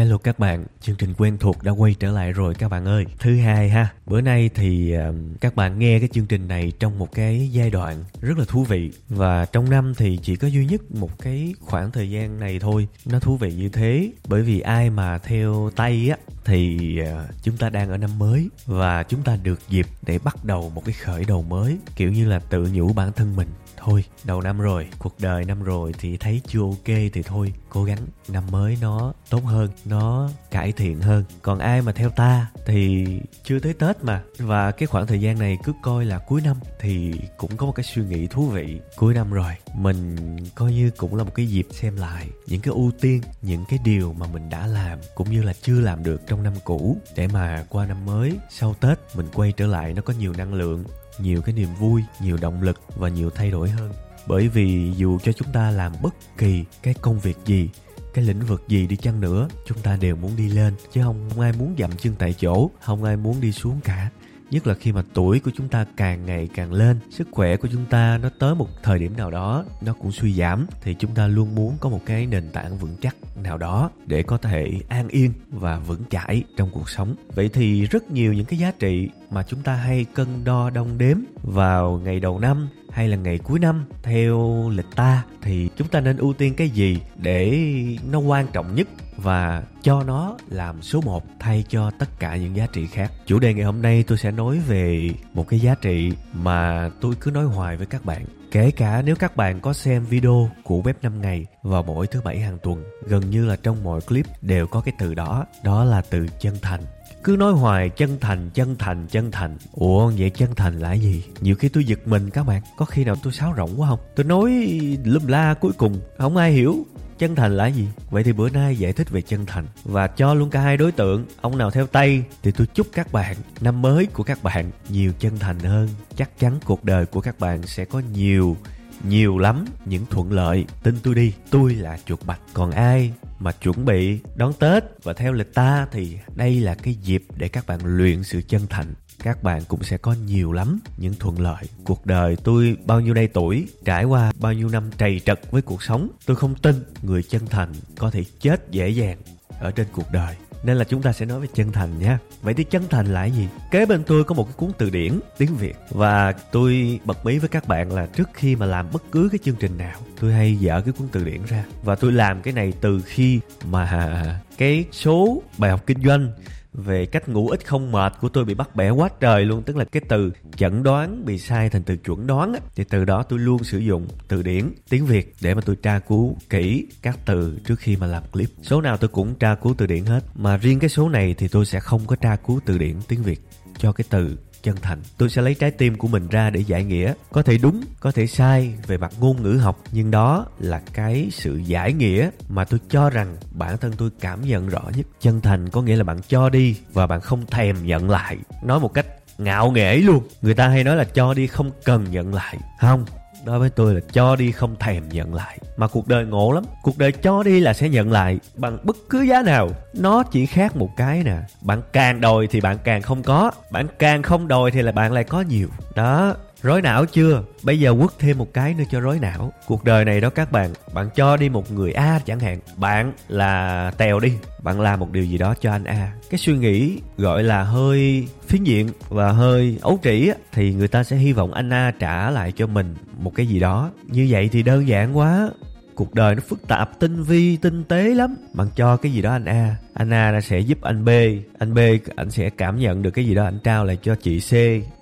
Hello các bạn, chương trình quen thuộc đã quay trở lại rồi các bạn ơi. Thứ hai ha, bữa nay thì các bạn nghe cái chương trình này trong một cái giai đoạn rất là thú vị. Và trong năm thì chỉ có duy nhất một cái khoảng thời gian này thôi nó thú vị như thế. Bởi vì ai mà theo tay á thì ờ, chúng ta đang ở năm mới và chúng ta được dịp để bắt đầu một cái khởi đầu mới kiểu như là tự nhủ bản thân mình thôi, đầu năm rồi, cuộc đời năm rồi thì thấy chưa ok thì thôi, cố gắng năm mới nó tốt hơn, nó cải thiện hơn. Còn ai mà theo ta thì chưa tới tết mà. Và cái khoảng thời gian này cứ coi là cuối năm thì cũng có một cái suy nghĩ thú vị. Cuối năm rồi, mình coi như cũng là một cái dịp xem lại những cái ưu tiên, những cái điều mà mình đã làm cũng như là chưa làm được trong năm cũ. Để mà qua năm mới, sau tết mình quay trở lại nó có nhiều năng lượng nhiều cái niềm vui nhiều động lực và nhiều thay đổi hơn. Bởi vì dù cho chúng ta làm bất kỳ cái công việc gì cái lĩnh vực gì đi chăng nữa chúng ta đều muốn đi lên chứ không, ai muốn dậm chân tại chỗ không ai muốn đi xuống cả nhất là khi mà tuổi của chúng ta càng ngày càng lên, sức khỏe của chúng ta nó tới một thời điểm nào đó, nó cũng suy giảm, thì chúng ta luôn muốn có một cái nền tảng vững chắc nào đó để có thể an yên và vững chãi trong cuộc sống. Vậy thì rất nhiều những cái giá trị mà chúng ta hay cân đo đong đếm vào ngày đầu năm hay là ngày cuối năm, theo lịch ta, thì chúng ta nên ưu tiên cái gì để nó quan trọng nhất và cho nó làm số 1 thay cho tất cả những giá trị khác. Chủ đề ngày hôm nay tôi sẽ nói về một cái giá trị mà tôi cứ nói hoài với các bạn. Kể cả nếu các bạn có xem video của web 5 ngày vào mỗi thứ bảy hàng tuần, gần như là trong mọi clip đều có cái từ đó, đó là từ chân thành. Cứ nói hoài chân thành chân thành chân thành. Ủa vậy chân thành là gì? Nhiều khi tôi giật mình các bạn có khi nào tôi sáo rỗng quá không? Tôi nói lum la cuối cùng không ai hiểu chân thành là gì? Vậy thì bữa nay giải thích về chân thành và cho luôn cả hai đối tượng, ông nào theo tay thì tôi chúc các bạn năm mới của các bạn nhiều chân thành hơn. Chắc chắn cuộc đời của các bạn sẽ có nhiều nhiều lắm những thuận lợi. Tin tôi đi, tôi là chuột bạch. Còn ai mà chuẩn bị đón tết và theo lịch ta thì đây là cái dịp để các bạn luyện sự chân thành các bạn cũng sẽ có nhiều lắm những thuận lợi. Cuộc đời tôi bao nhiêu đây tuổi? Trải qua bao nhiêu năm trầy trật với cuộc sống, tôi không tin người chân thành có thể chết dễ dàng ở trên cuộc đời. Nên là chúng ta sẽ nói về chân thành nha. Vậy thì chân thành là gì? Kế bên tôi có một cái cuốn từ điển, tiếng việt. Và tôi bật mí với các bạn là trước khi mà làm bất cứ cái chương trình nào, tôi hay dở cái cuốn từ điển ra. Và tôi làm cái này từ khi mà cái số bài học kinh doanh về cách ngủ ít không mệt của tôi bị bắt bẻ quá trời luôn. Tức là cái từ chẩn đoán bị sai thành từ chuẩn đoán ấy. thì từ đó tôi luôn sử dụng từ điển tiếng việt để mà tôi tra cứu kỹ các từ trước khi mà làm clip. Số nào tôi cũng tra cứu từ điển hết. Mà riêng cái số này thì tôi sẽ không có tra cứu từ điển tiếng việt cho cái từ chân thành. Tôi sẽ lấy trái tim của mình ra để giải nghĩa. Có thể đúng, có thể sai về mặt ngôn ngữ học, nhưng đó là cái sự giải nghĩa mà tôi cho rằng bản thân tôi cảm nhận rõ nhất. Chân thành có nghĩa là bạn cho đi và bạn không thèm nhận lại. Nói một cách ngạo nghễ luôn. Người ta hay nói là cho đi không cần nhận lại. Không đối với tôi là cho đi không thèm nhận lại. Mà cuộc đời ngộ lắm. Cuộc đời cho đi là sẽ nhận lại bằng bất cứ giá nào. Nó chỉ khác một cái nè. Bạn càng đòi thì bạn càng không có. Bạn càng không đòi thì là bạn lại có nhiều. Đó rối não chưa? Bây giờ quất thêm một cái nữa cho rối não. Cuộc đời này đó các bạn bạn cho đi một người a chẳng hạn. Bạn là tèo đi, bạn làm một điều gì đó cho anh a. Cái suy nghĩ gọi là hơi phiến diện và hơi ấu trĩ thì người ta sẽ hy vọng anh a trả lại cho mình một cái gì đó. Như vậy thì đơn giản quá cuộc đời nó phức tạp, tinh vi, tinh tế lắm. Bạn cho cái gì đó anh a anh a nó sẽ giúp anh b anh b anh sẽ cảm nhận được cái gì đó anh trao lại cho chị c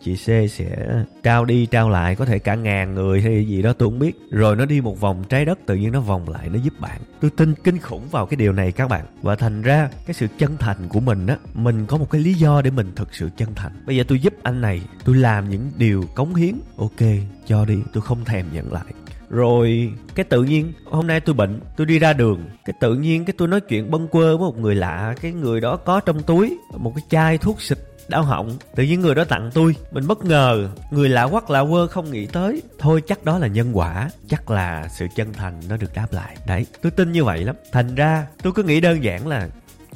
chị c sẽ trao đi trao lại, có thể cả ngàn người hay gì đó tôi không biết. Rồi nó đi một vòng trái đất, tự nhiên nó vòng lại, nó giúp bạn. Tôi tin kinh khủng vào cái điều này các bạn. Và thành ra, cái sự chân thành của mình á, mình có một cái lý do để mình thực sự chân thành. Bây giờ tôi giúp anh này, tôi làm những điều cống hiến. Ok, cho đi, tôi không thèm nhận lại rồi cái tự nhiên, hôm nay tôi bệnh, tôi đi ra đường. Cái tự nhiên cái tôi nói chuyện bâng quơ với một người lạ, cái người đó có trong túi một cái chai thuốc xịt đau họng. Tự nhiên người đó tặng tôi, mình bất ngờ. Người lạ quắc lạ quơ không nghĩ tới. Thôi chắc đó là nhân quả, chắc là sự chân thành nó được đáp lại. Đấy, tôi tin như vậy lắm. Thành ra tôi cứ nghĩ đơn giản là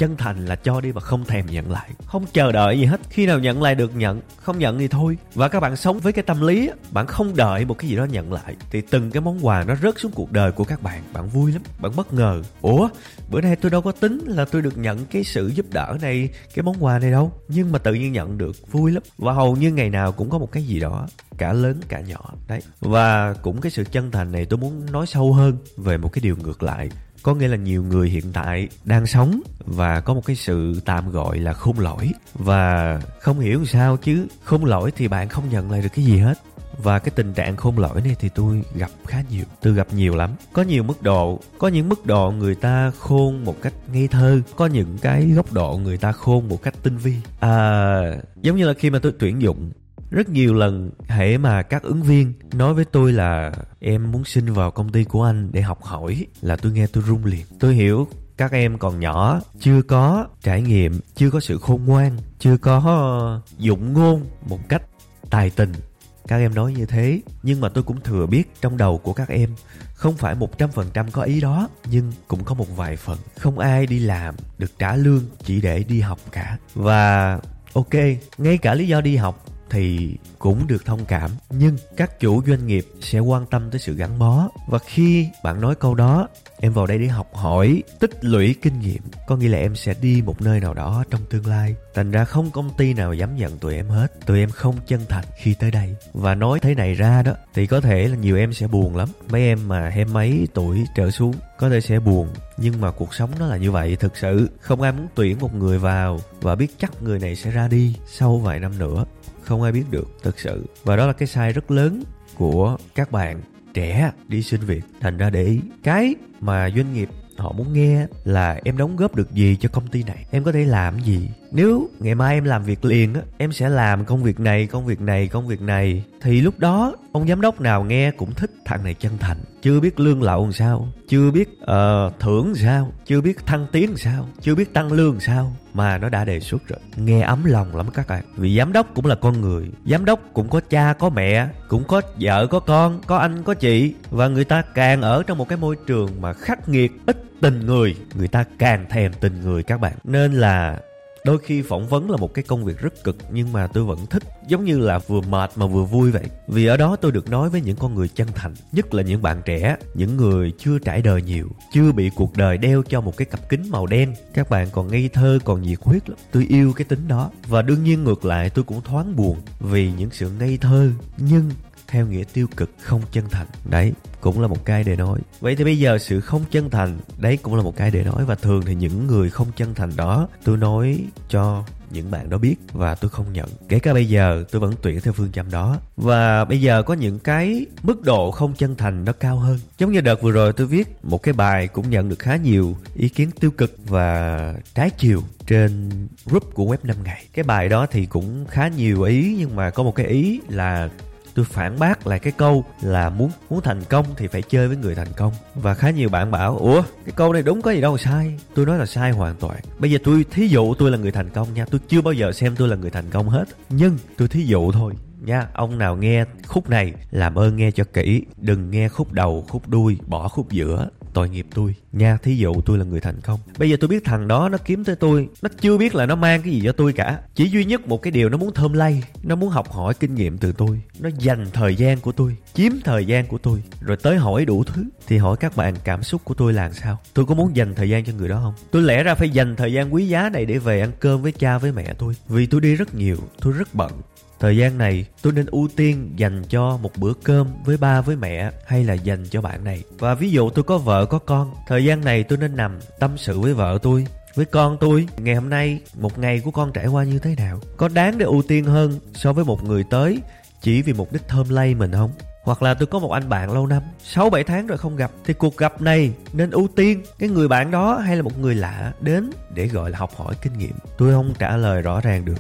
chân thành là cho đi và không thèm nhận lại. Không chờ đợi gì hết. Khi nào nhận lại được nhận. Không nhận thì thôi. Và các bạn sống với cái tâm lý bạn không đợi một cái gì đó nhận lại, thì từng cái món quà nó rớt xuống cuộc đời của các bạn. Bạn vui lắm. Bạn bất ngờ. Ủa, bữa nay tôi đâu có tính là tôi được nhận cái sự giúp đỡ này, cái món quà này đâu. Nhưng mà tự nhiên nhận được. Vui lắm. Và hầu như ngày nào cũng có một cái gì đó, cả lớn, cả nhỏ. Đấy. Và cũng cái sự chân thành này tôi muốn nói sâu hơn về một cái điều ngược lại có nghĩa là nhiều người hiện tại đang sống và có một cái sự tạm gọi là khôn lỗi. Và không hiểu sao chứ, khôn lỗi thì bạn không nhận lại được cái gì hết. Và cái tình trạng khôn lỗi này thì tôi gặp khá nhiều, tôi gặp nhiều lắm. Có nhiều mức độ, có những mức độ người ta khôn một cách ngây thơ, có những cái góc độ người ta khôn một cách tinh vi. À giống như là khi mà tôi tuyển dụng rất nhiều lần hễ mà các ứng viên nói với tôi là em muốn xin vào công ty của anh để học hỏi là tôi nghe tôi rung liền. Tôi hiểu các em còn nhỏ, chưa có trải nghiệm, chưa có sự khôn ngoan, chưa có ờ, dụng ngôn một cách tài tình. Các em nói như thế, nhưng mà tôi cũng thừa biết trong đầu của các em không phải một trăm phần trăm có ý đó, nhưng cũng có một vài phần không ai đi làm được trả lương chỉ để đi học cả. Và ok, ngay cả lý do đi học thì cũng được thông cảm. Nhưng các chủ doanh nghiệp sẽ quan tâm tới sự gắn bó. Và khi bạn nói câu đó, em vào đây để học hỏi, tích lũy kinh nghiệm. Có nghĩa là em sẽ đi một nơi nào đó trong tương lai. Thành ra không công ty nào dám nhận tụi em hết. Tụi em không chân thành khi tới đây. Và nói thế này ra đó, thì có thể là nhiều em sẽ buồn lắm. Mấy em mà hem mấy tuổi trở xuống, có thể sẽ buồn. Nhưng mà cuộc sống nó là như vậy, thực sự không ai muốn tuyển một người vào. Và biết chắc người này sẽ ra đi sau vài năm nữa không ai biết được thực sự. Và đó là cái sai rất lớn của các bạn trẻ đi xin việc. Thành ra để ý, cái mà doanh nghiệp họ muốn nghe là em đóng góp được gì cho công ty này? Em có thể làm gì? Nếu ngày mai em làm việc liền á em sẽ làm công việc này công việc này công việc này. Thì lúc đó ông giám đốc nào nghe cũng thích thằng này chân thành. Chưa biết lương lậu làm sao chưa biết uh, thưởng sao chưa biết thăng tiến sao chưa biết tăng lương sao. Mà nó đã đề xuất rồi. Nghe ấm lòng lắm các bạn. Vì giám đốc cũng là con người giám đốc cũng có cha có mẹ cũng có vợ có con có anh có chị. Và người ta càng ở trong một cái môi trường mà khắc nghiệt ít tình người người ta càng thèm tình người các bạn. Nên là đôi khi phỏng vấn là một cái công việc rất cực, nhưng mà tôi vẫn thích, giống như là vừa mệt mà vừa vui vậy. Vì ở đó tôi được nói với những con người chân thành, nhất là những bạn trẻ, những người chưa trải đời nhiều, chưa bị cuộc đời đeo cho một cái cặp kính màu đen. Các bạn còn ngây thơ, còn nhiệt huyết lắm. Tôi yêu cái tính đó. Và đương nhiên ngược lại, tôi cũng thoáng buồn vì những sự ngây thơ, nhưng theo nghĩa tiêu cực không chân thành. Đấy, cũng là một cái để nói. Vậy thì bây giờ sự không chân thành, đấy cũng là một cái để nói. Và thường thì những người không chân thành đó, tôi nói cho những bạn đó biết và tôi không nhận. Kể cả bây giờ, tôi vẫn tuyển theo phương châm đó. Và bây giờ có những cái mức độ không chân thành nó cao hơn. Giống như đợt vừa rồi tôi viết một cái bài cũng nhận được khá nhiều ý kiến tiêu cực và trái chiều trên group của web 5 ngày. Cái bài đó thì cũng khá nhiều ý, nhưng mà có một cái ý là tôi phản bác lại cái câu là muốn muốn thành công thì phải chơi với người thành công. Và khá nhiều bạn bảo, ủa, cái câu này đúng có gì đâu, sai. Tôi nói là sai hoàn toàn. Bây giờ tôi thí dụ tôi là người thành công nha. Tôi chưa bao giờ xem tôi là người thành công hết. Nhưng tôi thí dụ thôi nha. Ông nào nghe khúc này làm ơn nghe cho kỹ. Đừng nghe khúc đầu, khúc đuôi, bỏ khúc giữa tội nghiệp tôi. Nha, thí dụ tôi là người thành công. Bây giờ tôi biết thằng đó nó kiếm tới tôi. Nó chưa biết là nó mang cái gì cho tôi cả. Chỉ duy nhất một cái điều nó muốn thơm lay nó muốn học hỏi kinh nghiệm từ tôi. Nó dành thời gian của tôi, chiếm thời gian của tôi, rồi tới hỏi đủ thứ. Thì hỏi các bạn cảm xúc của tôi là sao? Tôi có muốn dành thời gian cho người đó không? Tôi lẽ ra phải dành thời gian quý giá này để về ăn cơm với cha với mẹ tôi. Vì tôi đi rất nhiều, tôi rất bận thời gian này, tôi nên ưu tiên dành cho một bữa cơm với ba với mẹ hay là dành cho bạn này. Và ví dụ tôi có vợ, có con, thời gian này tôi nên nằm tâm sự với vợ tôi, với con tôi. Ngày hôm nay, một ngày của con trải qua như thế nào? Có đáng để ưu tiên hơn so với một người tới chỉ vì mục đích thơm lây mình không? Hoặc là tôi có một anh bạn lâu năm, sáu bảy tháng rồi không gặp. Thì cuộc gặp này nên ưu tiên cái người bạn đó hay là một người lạ đến để gọi là học hỏi kinh nghiệm? Tôi không trả lời rõ ràng được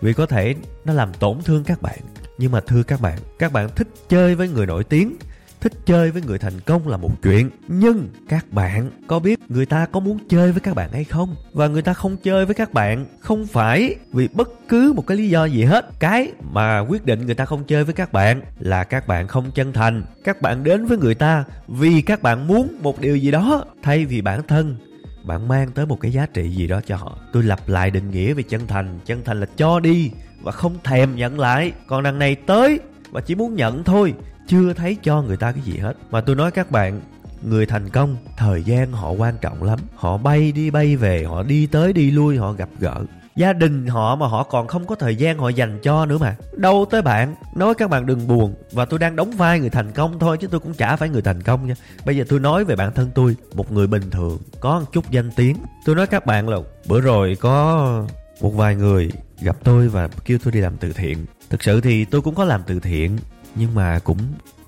vì có thể nó làm tổn thương các bạn. Nhưng mà thưa các bạn các bạn thích chơi với người nổi tiếng, thích chơi với người thành công là một chuyện. Nhưng các bạn có biết người ta có muốn chơi với các bạn hay không? Và người ta không chơi với các bạn không phải vì bất cứ một cái lý do gì hết. Cái mà quyết định người ta không chơi với các bạn là các bạn không chân thành. Các bạn đến với người ta vì các bạn muốn một điều gì đó thay vì bản thân bạn mang tới một cái giá trị gì đó cho họ. Tôi lặp lại định nghĩa về chân thành. Chân thành là cho đi và không thèm nhận lại. Còn đằng này tới và chỉ muốn nhận thôi, chưa thấy cho người ta cái gì hết. Mà tôi nói các bạn, người thành công, thời gian họ quan trọng lắm. Họ bay đi bay về, họ đi tới đi lui, họ gặp gỡ gia đình họ mà họ còn không có thời gian họ dành cho nữa mà. Đâu tới bạn, nói các bạn đừng buồn. Và tôi đang đóng vai người thành công thôi, chứ tôi cũng chả phải người thành công nha. Bây giờ tôi nói về bản thân tôi, một người bình thường, có một chút danh tiếng. Tôi nói các bạn là, bữa rồi có một vài người gặp tôi và kêu tôi đi làm từ thiện. Thực sự thì tôi cũng có làm từ thiện, nhưng mà cũng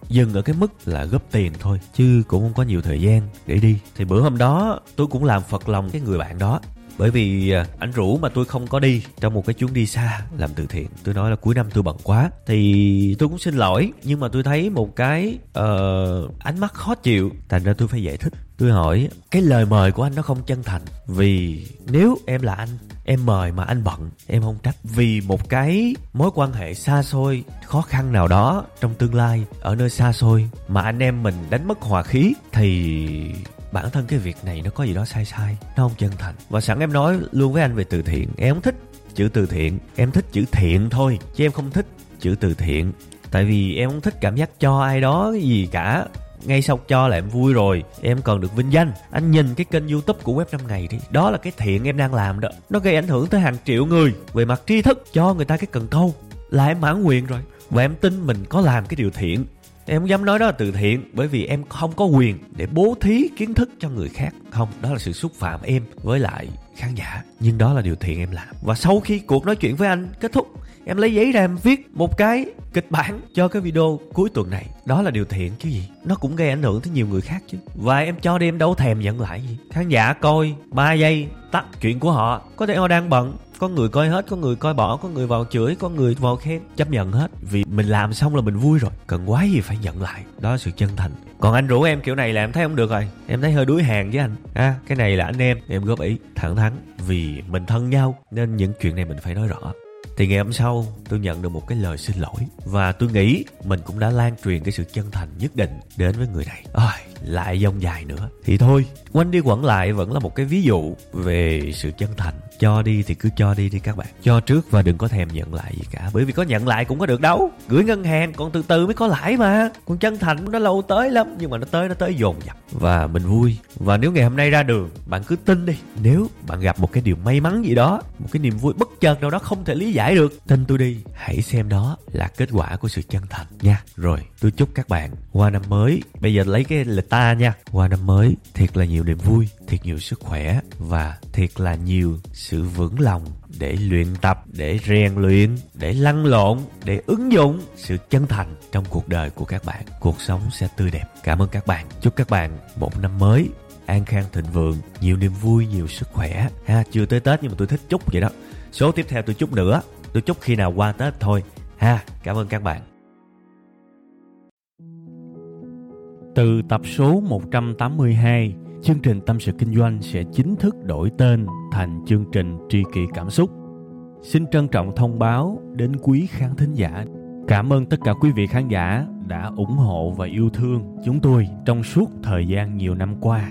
dừng ở cái mức là góp tiền thôi, chứ cũng không có nhiều thời gian để đi. Thì bữa hôm đó, tôi cũng làm phật lòng cái người bạn đó bởi vì ảnh anh rủ mà tôi không có đi trong một cái chuyến đi xa làm từ thiện tôi nói là cuối năm tôi bận quá thì tôi cũng xin lỗi. Nhưng mà tôi thấy một cái uh, ánh mắt khó chịu thành ra tôi phải giải thích. Tôi hỏi cái lời mời của anh nó không chân thành vì nếu em là anh em mời mà anh bận em không trách. Vì một cái mối quan hệ xa xôi khó khăn nào đó trong tương lai ở nơi xa xôi mà anh em mình đánh mất hòa khí thì bản thân cái việc này nó có gì đó sai sai, nó không chân thành. Và sẵn em nói luôn với anh về từ thiện, em không thích chữ từ thiện, em thích chữ thiện thôi, chứ em không thích chữ từ thiện. Tại vì em không thích cảm giác cho ai đó gì cả. Ngay sau cho là em vui rồi, em còn được vinh danh. Anh nhìn cái kênh youtube của web 5 ngày đi, đó là cái thiện em đang làm đó. Nó gây ảnh hưởng tới hàng triệu người về mặt tri thức cho người ta cái cần câu. Là em mãn nguyện rồi, và em tin mình có làm cái điều thiện em không dám nói đó là từ thiện, bởi vì em không có quyền để bố thí kiến thức cho người khác. Không, đó là sự xúc phạm em với lại khán giả. Nhưng đó là điều thiện em làm. Và sau khi cuộc nói chuyện với anh kết thúc em lấy giấy ra em viết một cái kịch bản cho cái video cuối tuần này. Đó là điều thiện chứ gì? Nó cũng gây ảnh hưởng tới nhiều người khác chứ. Và em cho đi em đâu thèm nhận lại gì? Khán giả coi 3 giây tắt chuyện của họ. Có thể họ đang bận có người coi hết có người coi bỏ có người vào chửi có người vào khen. Chấp nhận hết vì mình làm xong là mình vui rồi. Cần quá gì phải nhận lại? Đó là sự chân thành. Còn anh rủ em kiểu này là em thấy không được rồi. Em thấy hơi đuối hàng với anh. À, cái này là anh em em góp ý thẳng thắn. Vì mình thân nhau nên những chuyện này mình phải nói rõ thì ngày hôm sau, tôi nhận được một cái lời xin lỗi. Và tôi nghĩ mình cũng đã lan truyền cái sự chân thành nhất định đến với người này. Ôi, lại dông dài nữa. Thì thôi, quanh đi quẩn lại vẫn là một cái ví dụ về sự chân thành. Cho đi thì cứ cho đi đi các bạn. Cho trước và đừng có thèm nhận lại gì cả. Bởi vì có nhận lại cũng có được đâu. Gửi ngân hàng còn từ từ mới có lãi mà. Còn chân thành nó lâu tới lắm, nhưng mà nó tới nó tới dồn dập. Và mình vui. Và nếu ngày hôm nay ra đường, bạn cứ tin đi. Nếu bạn gặp một cái điều may mắn gì đó, một cái niềm vui bất chợt nào đó không thể lý giải được tin tôi đi. Hãy xem đó là kết quả của sự chân thành nha. Rồi, tôi chúc các bạn qua năm mới. Bây giờ lấy cái lịch ta nha. Qua năm mới, thiệt là nhiều niềm vui, thiệt nhiều sức khỏe và thiệt là nhiều sự vững lòng để luyện tập, để rèn luyện, để lăn lộn, để ứng dụng sự chân thành trong cuộc đời của các bạn. Cuộc sống sẽ tươi đẹp. Cảm ơn các bạn. Chúc các bạn một năm mới an khang thịnh vượng, nhiều niềm vui, nhiều sức khỏe. Ha, chưa tới tết nhưng mà tôi thích chúc vậy đó. Số tiếp theo tôi chúc nữa tôi chúc khi nào qua tết thôi. Ha, cảm ơn các bạn. Từ tập số 182 chương trình tâm sự kinh doanh sẽ chính thức đổi tên thành chương trình tri kỷ cảm xúc. Xin trân trọng thông báo đến quý khán thính giả. Cảm ơn tất cả quý vị khán giả đã ủng hộ và yêu thương chúng tôi trong suốt thời gian nhiều năm qua